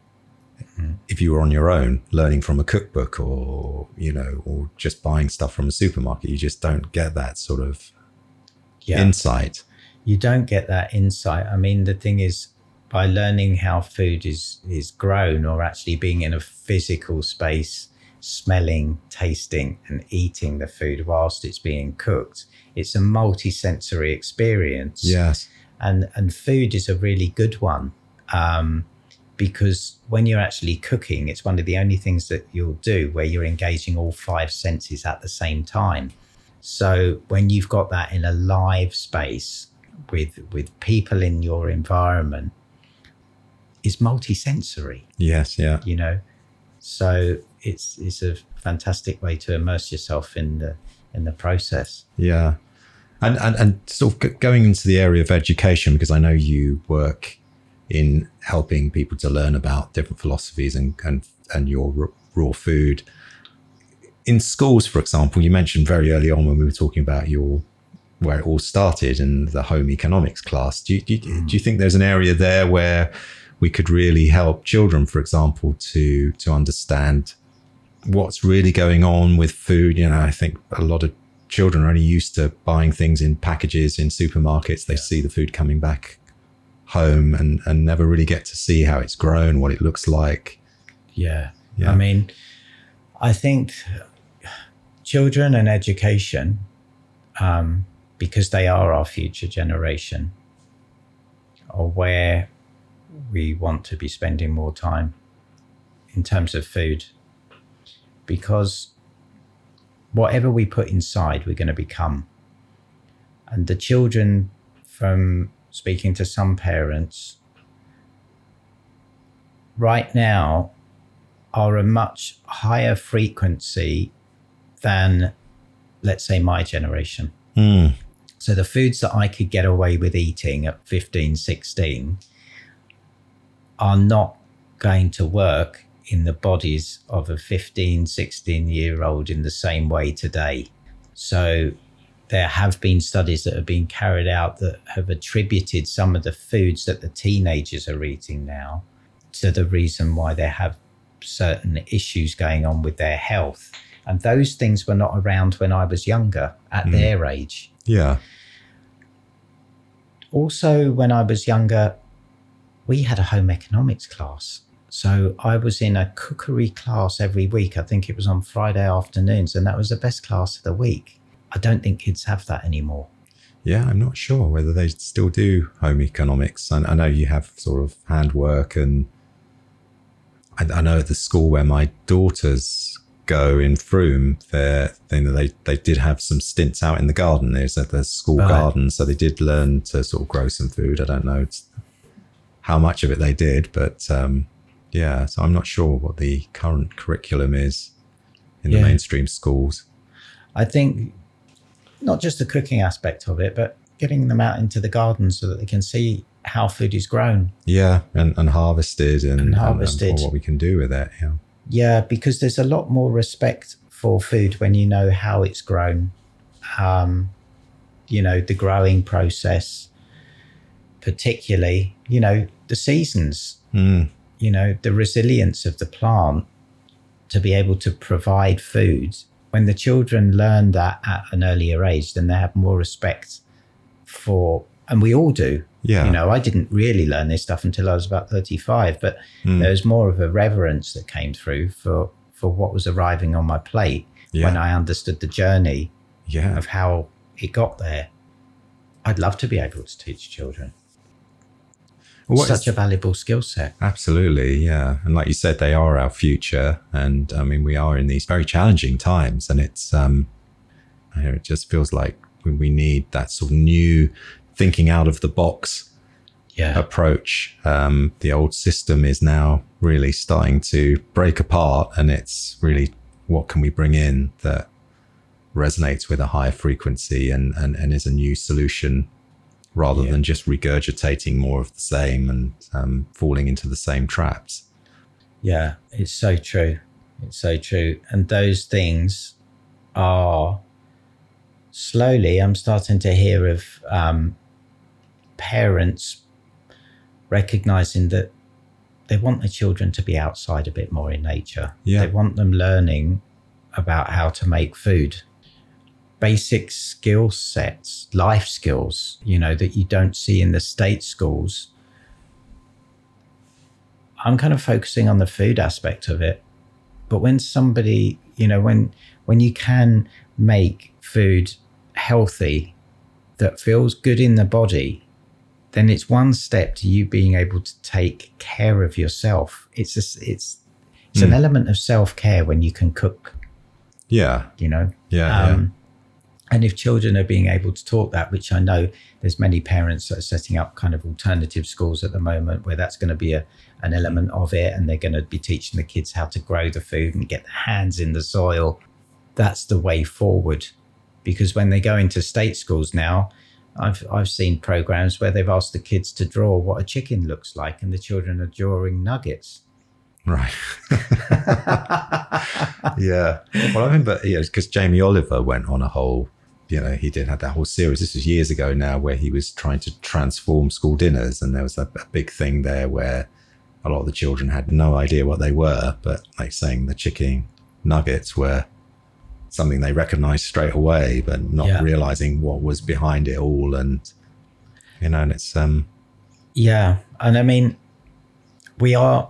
mm-hmm. if you were on your own, learning from a cookbook or, you know, or just buying stuff from a supermarket. You just don't get that sort of yeah insight. you don't get that insight. I mean, the thing is, by learning how food is is grown, or actually being in a physical space, smelling, tasting, and eating the food whilst it's being cooked, it's a multi-sensory experience. Yes. and and food is a really good one um, because when you're actually cooking, it's one of the only things that you'll do where you're engaging all five senses at the same time. So when you've got that in a live space with with people in your environment, is multi-sensory Yes. Yeah. you know so it's it's a fantastic way to immerse yourself in the in the process Yeah. And, and, and sort of going into the area of education, because I know you work in helping people to learn about different philosophies and, and, and your r- raw food. In schools, for example, you mentioned very early on when we were talking about your where it all started in the home economics class. Do you, do you, mm. do you think there's an area there where we could really help children, for example, to to understand what's really going on with food? You know, I think a lot of children are only used to buying things in packages in supermarkets. They see the food coming back home and and never really get to see how it's grown, what it looks like. yeah Yeah. i mean i think children and education um, because they are our future generation are where we want to be spending more time in terms of food because whatever we put inside, we're going to become. And the children, from speaking to some parents, right now are a much higher frequency than, let's say, my generation. Mm. So the foods that I could get away with eating at 15, 16 are not going to work in the bodies of a 15, 16 year old in the same way today. So there have been studies that have been carried out that have attributed some of the foods that the teenagers are eating now to the reason why they have certain issues going on with their health. And those things were not around when I was younger at mm. their age. Yeah. Also, when I was younger, we had a home economics class. So I was in a cookery class every week. I think it was on Friday afternoons, and that was the best class of the week. I don't think kids have that anymore. Yeah, I'm not sure whether they still do home economics. I, I know you have sort of handwork, and I, I know the school where my daughters go in Frome, they they they did have some stints out in the garden. There's at the school right. garden, so they did learn to sort of grow some food. I don't know how much of it they did, but um, yeah. So I'm not sure what the current curriculum is in yeah. the mainstream schools. I think not just the cooking aspect of it, but getting them out into the garden so that they can see how food is grown. Yeah, and, and harvested and, and harvested and, and what we can do with it. Yeah. Yeah, because there's a lot more respect for food when you know how it's grown. Um, you know, the growing process, particularly, you know, the seasons, mm. You know, the resilience of the plant to be able to provide food. When the children learn that at an earlier age, then they have more respect for, and we all do, yeah. You know, I didn't really learn this stuff until I was about 35, but mm. there was more of a reverence that came through for, for what was arriving on my plate yeah. when I understood the journey yeah. of how it got there. I'd love to be able to teach children. What Such is, a valuable skill set. Absolutely, yeah. And like you said, they are our future. And I mean, we are in these very challenging times. And it's, um, it just feels like we need that sort of new thinking out of the box yeah. approach. Um, the old system is now really starting to break apart, and it's really what can we bring in that resonates with a higher frequency and, and, and is a new solution rather yeah. than just regurgitating more of the same and um, falling into the same traps. Yeah, it's so true. It's so true. And those things are slowly, I'm starting to hear of um, parents recognizing that they want their children to be outside a bit more in nature. Yeah. They want them learning about how to make food. Basic skill sets, life skills, you know, that you don't see in the state schools. I'm kind of focusing on the food aspect of it. But when somebody, you know, when when you can make food healthy that feels good in the body then it's one step to you being able to take care of yourself. It's a, it's it's mm. an hmm. element of self care when you can cook. Yeah, you know. Yeah, um, yeah. And if children are being able to talk that, which I know there's many parents that are setting up kind of alternative schools at the moment where that's going to be a, an element of it, and they're going to be teaching the kids how to grow the food and get their hands in the soil. That's the way forward, because when they go into state schools now, I've I've seen programs where they've asked the kids to draw what a chicken looks like, and the children are drawing nuggets. Right. yeah. Well, I remember, know, because Jamie Oliver went on a whole, you know, he did have that whole series. This was years ago now, where he was trying to transform school dinners, and there was a, a big thing there where a lot of the children had no idea what they were, but like saying the chicken nuggets were something they recognized straight away, but not yeah. realizing what was behind it all. And, you know, and it's, um, yeah. And I mean, we are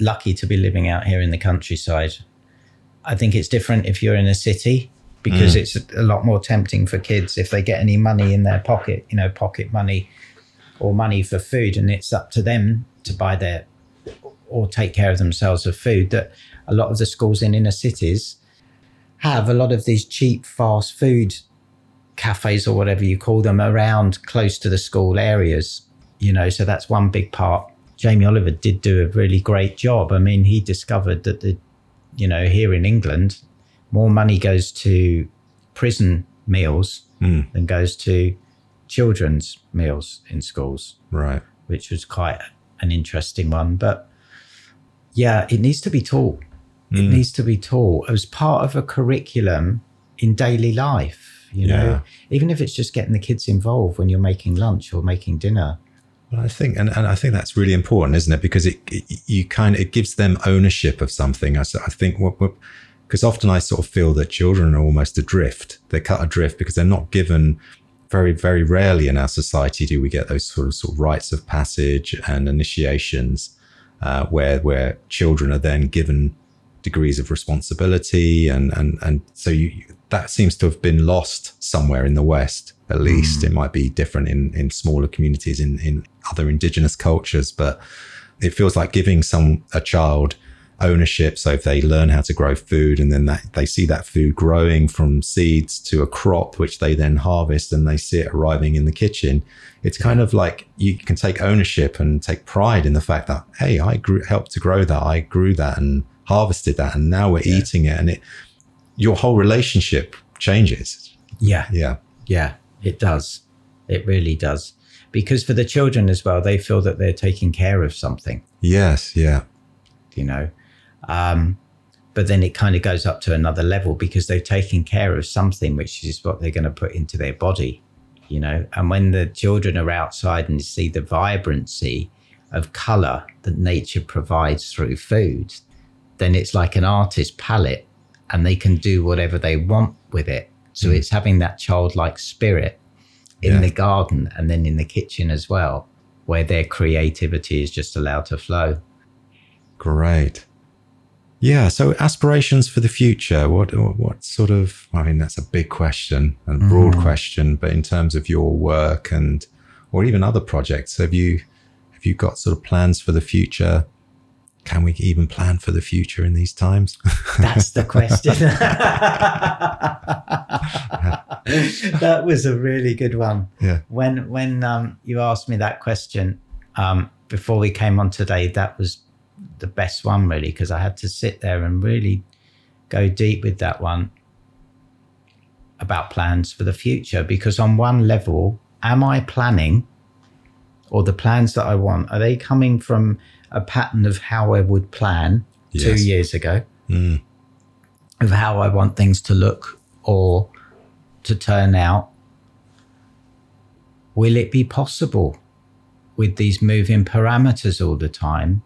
lucky to be living out here in the countryside. I think it's different if you're in a city because mm. it's a lot more tempting for kids if they get any money in their pocket, you know, pocket money or money for food. And it's up to them to buy their or take care of themselves of food that a lot of the schools in inner cities have a lot of these cheap fast food cafes or whatever you call them around close to the school areas you know so that's one big part jamie oliver did do a really great job i mean he discovered that the you know here in england more money goes to prison meals Mm. than goes to children's meals in schools Right. which was quite an interesting one. But yeah, it needs to be taught. It Mm. needs to be taught as part of a curriculum in daily life. You know, even if it's just getting the kids involved when you're making lunch or making dinner. Well, I think, and, and I think that's really important, isn't it? Because it, it you kind of it gives them ownership of something. I, I think what because often I sort of feel that children are almost adrift. They're cut adrift because they're not given. Very, very rarely in our society do we get those sort of sort of rites of passage and initiations, uh, where where children are then given degrees of responsibility and and and so you that seems to have been lost somewhere in the west at least it might be different in in smaller communities in in other indigenous cultures but it feels like giving some a child ownership so if they learn how to grow food and then that they see that food growing from seeds to a crop which they then harvest and they see it arriving in the kitchen it's kind of like you can take ownership and take pride in the fact that hey i grew helped to grow that i grew that and harvested that and now we're eating it and it your whole relationship changes Yeah. yeah Yeah, it does. It really does. Because for the children as well, they feel that they're taking care of something, yes yeah you know. Um, but then it kind of goes up to another level because they're taking care of something, which is what they're going to put into their body, you know. And when the children are outside and see the vibrancy of color that nature provides through food, then it's like an artist's palette and they can do whatever they want with it. So it's having that childlike spirit in Yeah. the garden and then in the kitchen as well, where their creativity is just allowed to flow. great yeah so aspirations for the future what what sort of i mean that's a big question and broad question but in terms of your work and or even other projects have you have you got sort of plans for the future can we even plan for the future in these times That's the question. that was a really good one. yeah When when um, you asked me that question um, before we came on today, that was the best one really because I had to sit there and really go deep with that one about plans for the future. Because on one level, am I planning, or the plans that I want, are they coming from a pattern of how I would plan two years ago? Mm. of how I want things to look or to turn out, will it be possible with these moving parameters all the time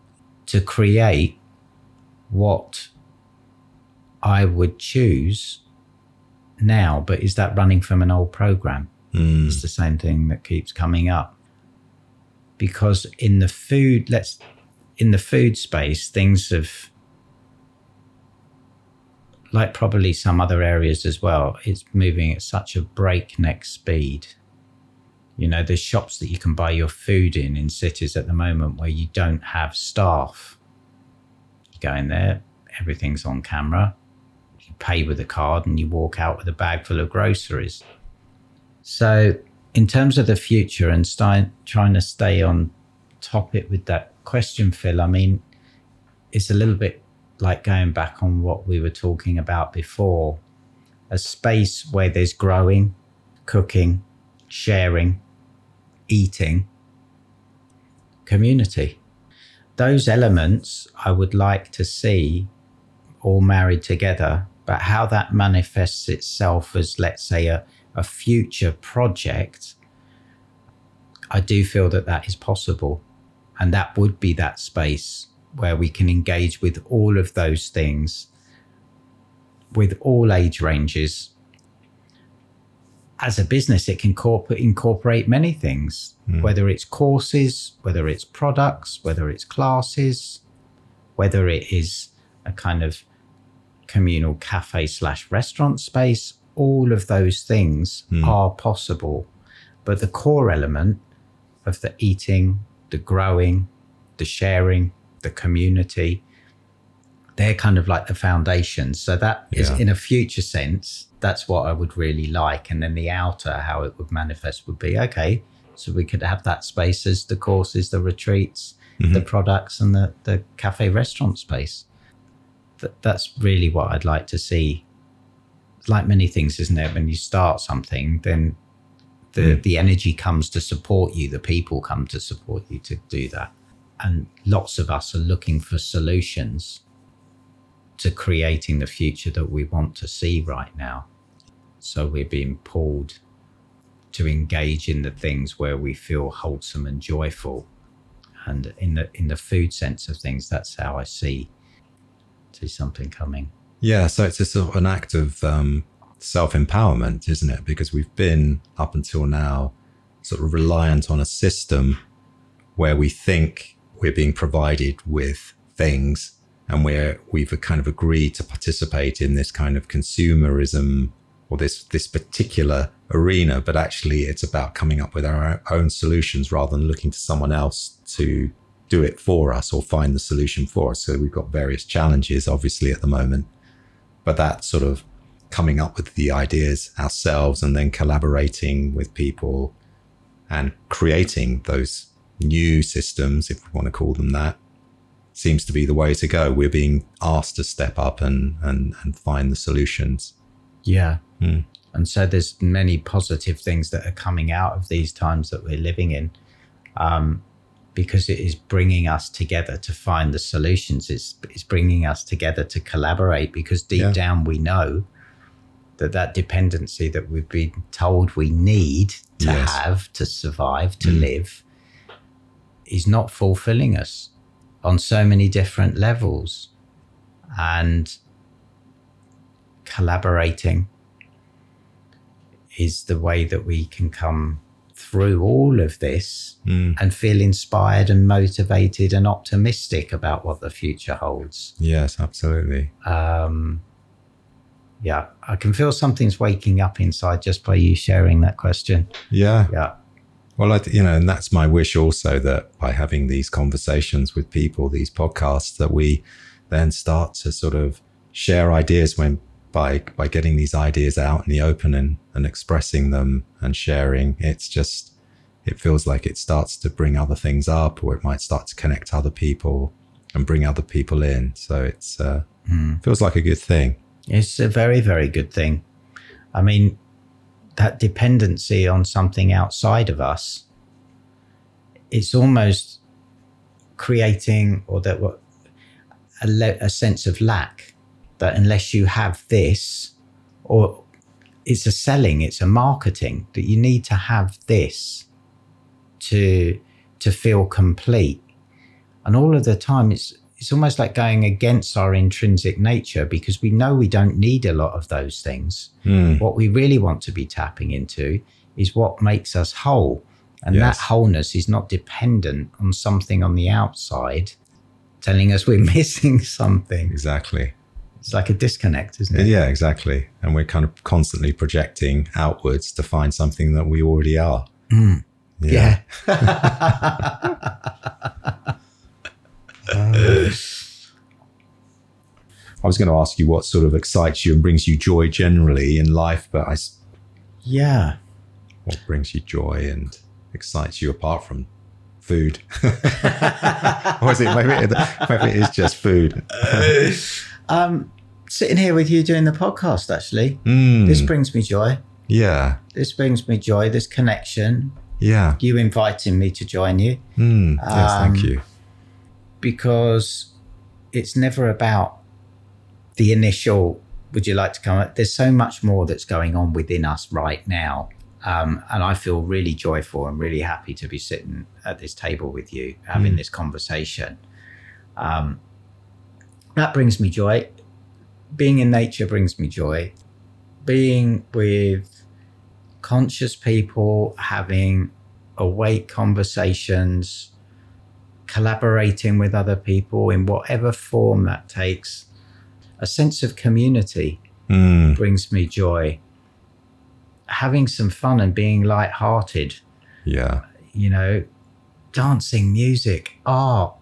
to create what I would choose now? But is that running from an old program? Mm. It's the same thing that keeps coming up. Because in the food, let's in the food space, things have like probably some other areas as well, it's moving at such a breakneck speed. You know, there's shops that you can buy your food in in cities at the moment where you don't have staff. You go in there, everything's on camera, you pay with a card, and you walk out with a bag full of groceries. So, in terms of the future and sti- trying to stay on topic with that question, Phil, I mean, it's a little bit like going back on what we were talking about before a space where there's growing, cooking, sharing, eating, community. Those elements I would like to see all married together, but how that manifests itself as, let's say, a, a future project, I do feel that that is possible. And that would be that space where we can engage with all of those things with all age ranges. As a business, it can corp- incorporate many things, hmm. whether it's courses, whether it's products, whether it's classes, whether it is a kind of communal cafe slash restaurant space. All of those things hmm. are possible. But the core element of the eating, the growing, the sharing, the community. They're kind of like the foundations. So that is Yeah. in a future sense, that's what I would really like. And then the outer, how it would manifest would be okay. So we could have that space as the courses, the retreats, the mm-hmm. products, and the, the cafe restaurant space. That, that's really what I'd like to see. Like many things, isn't it? When you start something, then the, mm. the energy comes to support you, the people come to support you to do that. And lots of us are looking for solutions to creating the future that we want to see right now. So we're being pulled to engage in the things where we feel wholesome and joyful. And in the in the food sense of things, that's how I see see something coming. Yeah, so it's a sort of an act of um, self empowerment, isn't it? Because we've been up until now sort of reliant on a system where we think we're being provided with things and where we've kind of agreed to participate in this kind of consumerism or this this particular arena, but actually it's about coming up with our own solutions rather than looking to someone else to do it for us or find the solution for us. So we've got various challenges, obviously, at the moment, but that sort of coming up with the ideas ourselves and then collaborating with people and creating those new systems, if we want to call them that, seems to be the way to go. We're being asked to step up and and, and find the solutions. Yeah. Hmm. And so there's many positive things that are coming out of these times that we're living in um, because it is bringing us together to find the solutions. It's, it's bringing us together to collaborate because deep Yeah. down we know that that dependency that we've been told we need to Yes. have to survive, to Mm. live, is not fulfilling us on so many different levels. And collaborating is the way that we can come through all of this Mm. and feel inspired and motivated and optimistic about what the future holds. Yes, absolutely. Um, yeah, I can feel something's waking up inside just by you sharing that question. Yeah. Yeah. Well, I, you know, and that's my wish also that by having these conversations with people, these podcasts, that we then start to sort of share ideas when by by getting these ideas out in the open and, and expressing them and sharing. It's just it feels like it starts to bring other things up, or it might start to connect other people and bring other people in. So it's uh, feels like a good thing. It's a very, very good thing. I mean, that dependency on something outside of us, it's almost creating or that what a, le- a sense of lack that unless you have this or it's a selling it's a marketing that you need to have this to to feel complete. And all of the time it's it's almost like going against our intrinsic nature because we know we don't need a lot of those things hmm. what we really want to be tapping into is what makes us whole and Yes. that wholeness is not dependent on something on the outside telling us we're missing something Exactly. it's like a disconnect isn't it Yeah, exactly. And we're kind of constantly projecting outwards to find something that we already are. Hmm. yeah, I was going to ask you what sort of excites you and brings you joy generally in life, but I, yeah. what brings you joy and excites you apart from food? or is it maybe, it maybe it is just food? um sitting here with you doing the podcast actually Mm, this brings me joy yeah, this brings me joy this connection yeah. you inviting me to join you Mm, yes, thank Um, you. Because it's never about the initial would you like to come? Up? there's so much more that's going on within us right now. Um, and i feel really joyful and really happy to be sitting at this table with you having this conversation. Um, that brings me joy. Being in nature brings me joy. Being with conscious people having awake conversations collaborating with other people in whatever form that takes. A sense of community Mm, brings me joy. Having some fun and being light-hearted, yeah, you know, dancing, music, art,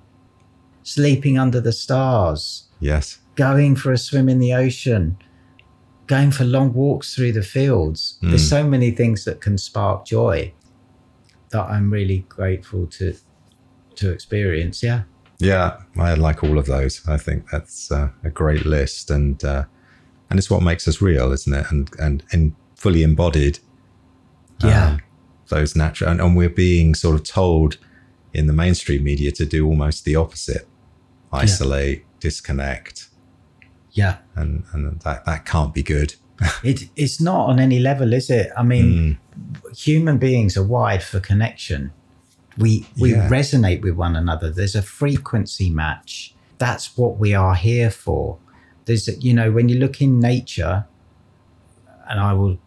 sleeping under the stars, Yes. going for a swim in the ocean, going for long walks through the fields. There's so many things that can spark joy that I'm really grateful to to experience. Yeah. Yeah, I like all of those. I think that's uh, a great list, and uh, and it's what makes us real, isn't it? And and and fully embodied. Yeah. um, those natural, and, and we're being sort of told in the mainstream media to do almost the opposite: isolate, disconnect, yeah. and and that that can't be good. It it's not on any level, is it? I mean, human beings are wired for connection. We we Yeah. resonate with one another. There's a frequency match. That's what we are here for. There's you know when you look in nature, and I will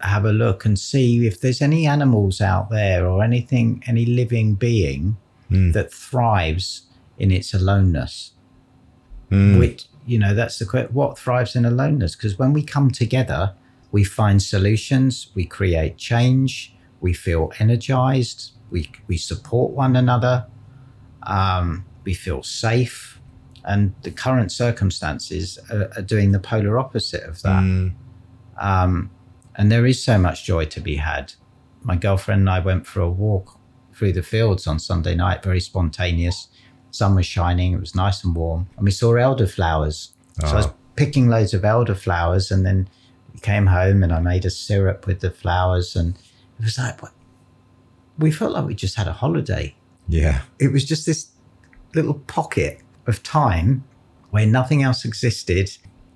have a look and see if there's any animals out there or anything, any living being hmm. that thrives in its aloneness hmm. which you know that's the what thrives in aloneness because when we come together we find solutions we create change we feel energized we we support one another um, we feel safe and the current circumstances are, are doing the polar opposite of that Mm, um, and there is so much joy to be had. My girlfriend and I went for a walk through the fields on Sunday night, very spontaneous. Sun was shining, it was nice and warm, and we saw elderflowers. So I was Oh. picking loads of elderflowers, and then we came home and I made a syrup with the flowers, and it was like, what? We felt like we just had a holiday yeah, it was just this little pocket of time where nothing else existed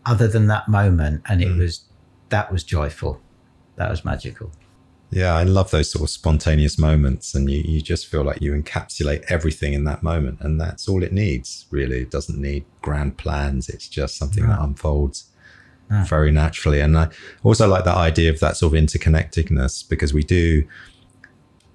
other than that moment and it mm. was that was joyful that was magical yeah. I love those sort of spontaneous moments, and you you just feel like you encapsulate everything in that moment, and that's all it needs. Really, it doesn't need grand plans. It's just something that unfolds. Very naturally. And I also like that idea of that sort of interconnectedness because we do,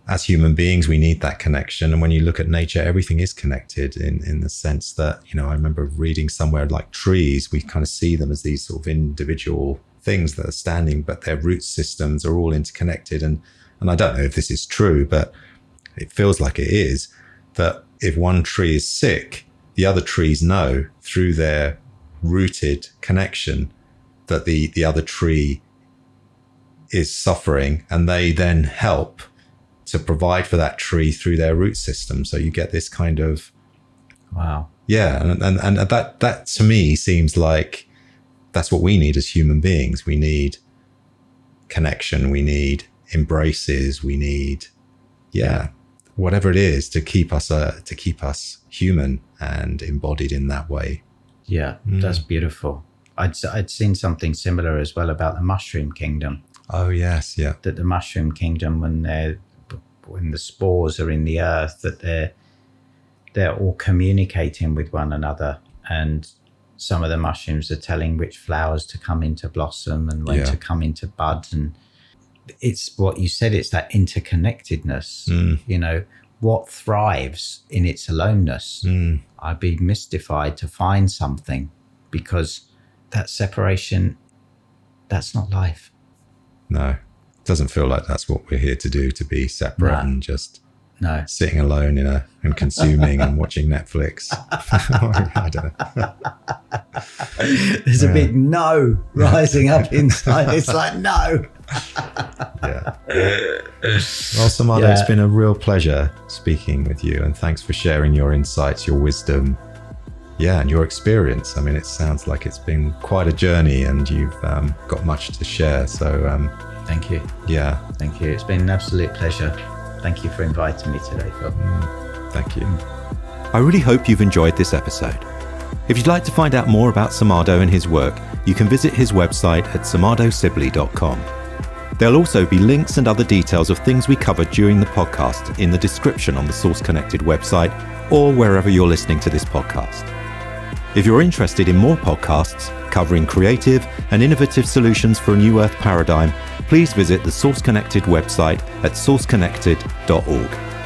as human beings, we need that connection. And when you look at nature, everything is connected in, in the sense that, you know, I remember reading somewhere like trees, we kind of see them as these sort of individual things that are standing, but their root systems are all interconnected. And, and I don't know if this is true, but it feels like it is that if one tree is sick, the other trees know through their rooted connection that the the other tree is suffering and they then help to provide for that tree through their root system. So you get this kind of wow. Yeah and and, and that that to me seems like that's what we need as human beings. We need connection we need embraces we need yeah whatever it is to keep us uh, to keep us human and embodied in that way. Yeah that's beautiful. I'd, I'd seen something similar as well about the mushroom kingdom. Oh yes yeah. That the mushroom kingdom when they're when the spores are in the earth that they're they're all communicating with one another and some of the mushrooms are telling which flowers to come into blossom and when Yeah. to come into bud and it's what you said it's that interconnectedness Mm. you know what thrives in its aloneness Mm. i'd be mystified to find something because that separation that's not life no doesn't feel like that's what we're here to do to be separate No. and just no sitting alone in a and consuming and watching netflix i don't know There's a big no rising up inside. It's like no. yeah. Well, Sarmado, Yeah. it's been a real pleasure speaking with you, and thanks for sharing your insights, your wisdom, yeah, and your experience. I mean, it sounds like it's been quite a journey, and you've um, got much to share. So, um, Thank you. yeah, Thank you. It's been an absolute pleasure. Thank you for inviting me today, Phil. Mm. thank you. I really hope you've enjoyed this episode. If you'd like to find out more about Sarmado and his work, you can visit his website at sarmadosibley.com. There'll also be links and other details of things we covered during the podcast in the description on the Source Connected website or wherever you're listening to this podcast. If you're interested in more podcasts covering creative and innovative solutions for a new Earth paradigm, please visit the Source Connected website at sourceconnected.org.